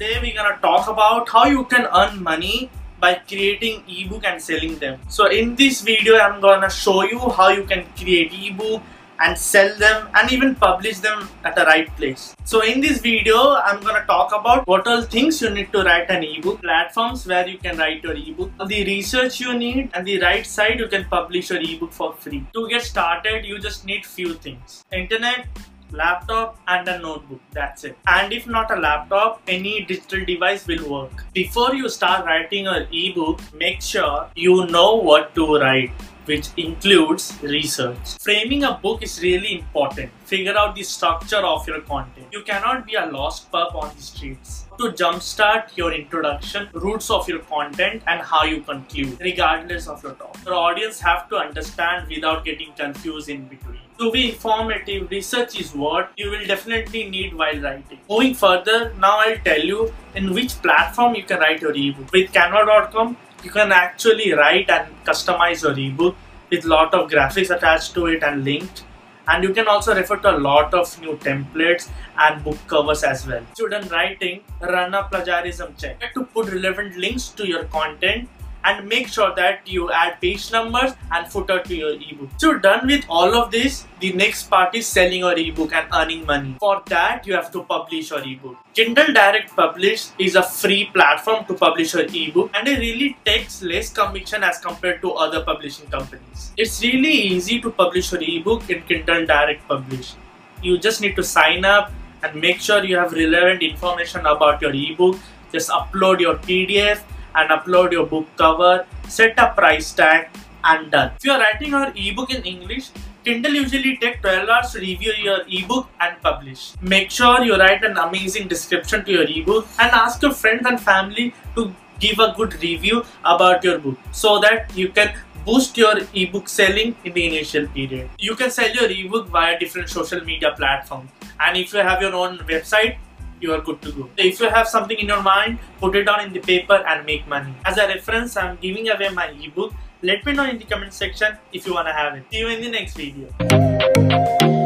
today we're gonna talk about how you can earn money by creating ebook and selling them. So in this video I'm gonna show you how you can create ebook and sell them and even publish them at the right place. So in this video I'm gonna talk about what all things you need to write an ebook, platforms where you can write your ebook, the research you need and the right side you can publish your ebook for free. To get started you just need few things. Internet, laptop and a notebook that's it and if not a laptop any digital device will work before you start writing your ebook make sure you know what to write which includes research. Framing a book is really important. Figure out the structure of your content. You cannot be a lost pup on the streets. To jumpstart your introduction, roots of your content and how you conclude, regardless of your topic. Your audience have to understand without getting confused in between. To be informative, research is what you will definitely need while writing. Moving further, now I'll tell you in which platform you can write your ebook. With Canva.com, you can actually write and customize your ebook with lot of graphics attached to it and linked and you can also refer to a lot of new templates and book covers as well. Student writing, run a plagiarism check to put relevant links to your content and make sure that you add page numbers and footer to your ebook. So done with all of this, the next part is selling your ebook and earning money. For that, you have to publish your ebook. Kindle Direct Publish is a free platform to publish your ebook and it really takes less commission as compared to other publishing companies. It's really easy to publish your ebook in Kindle Direct Publish. You just need to sign up and make sure you have relevant information about your ebook. Just upload your PDF and upload your book cover, set a price tag and done. If you are writing your ebook in English, Kindle usually take 12 hours to review your ebook and publish. Make sure you write an amazing description to your ebook and ask your friends and family to give a good review about your book so that you can boost your ebook selling in the initial period. You can sell your ebook via different social media platforms and if you have your own website you are good to go. If you have something in your mind, put it down in the paper and make money. As a reference, I'm giving away my ebook. Let me know in the comment section if you wanna have it. See you in the next video.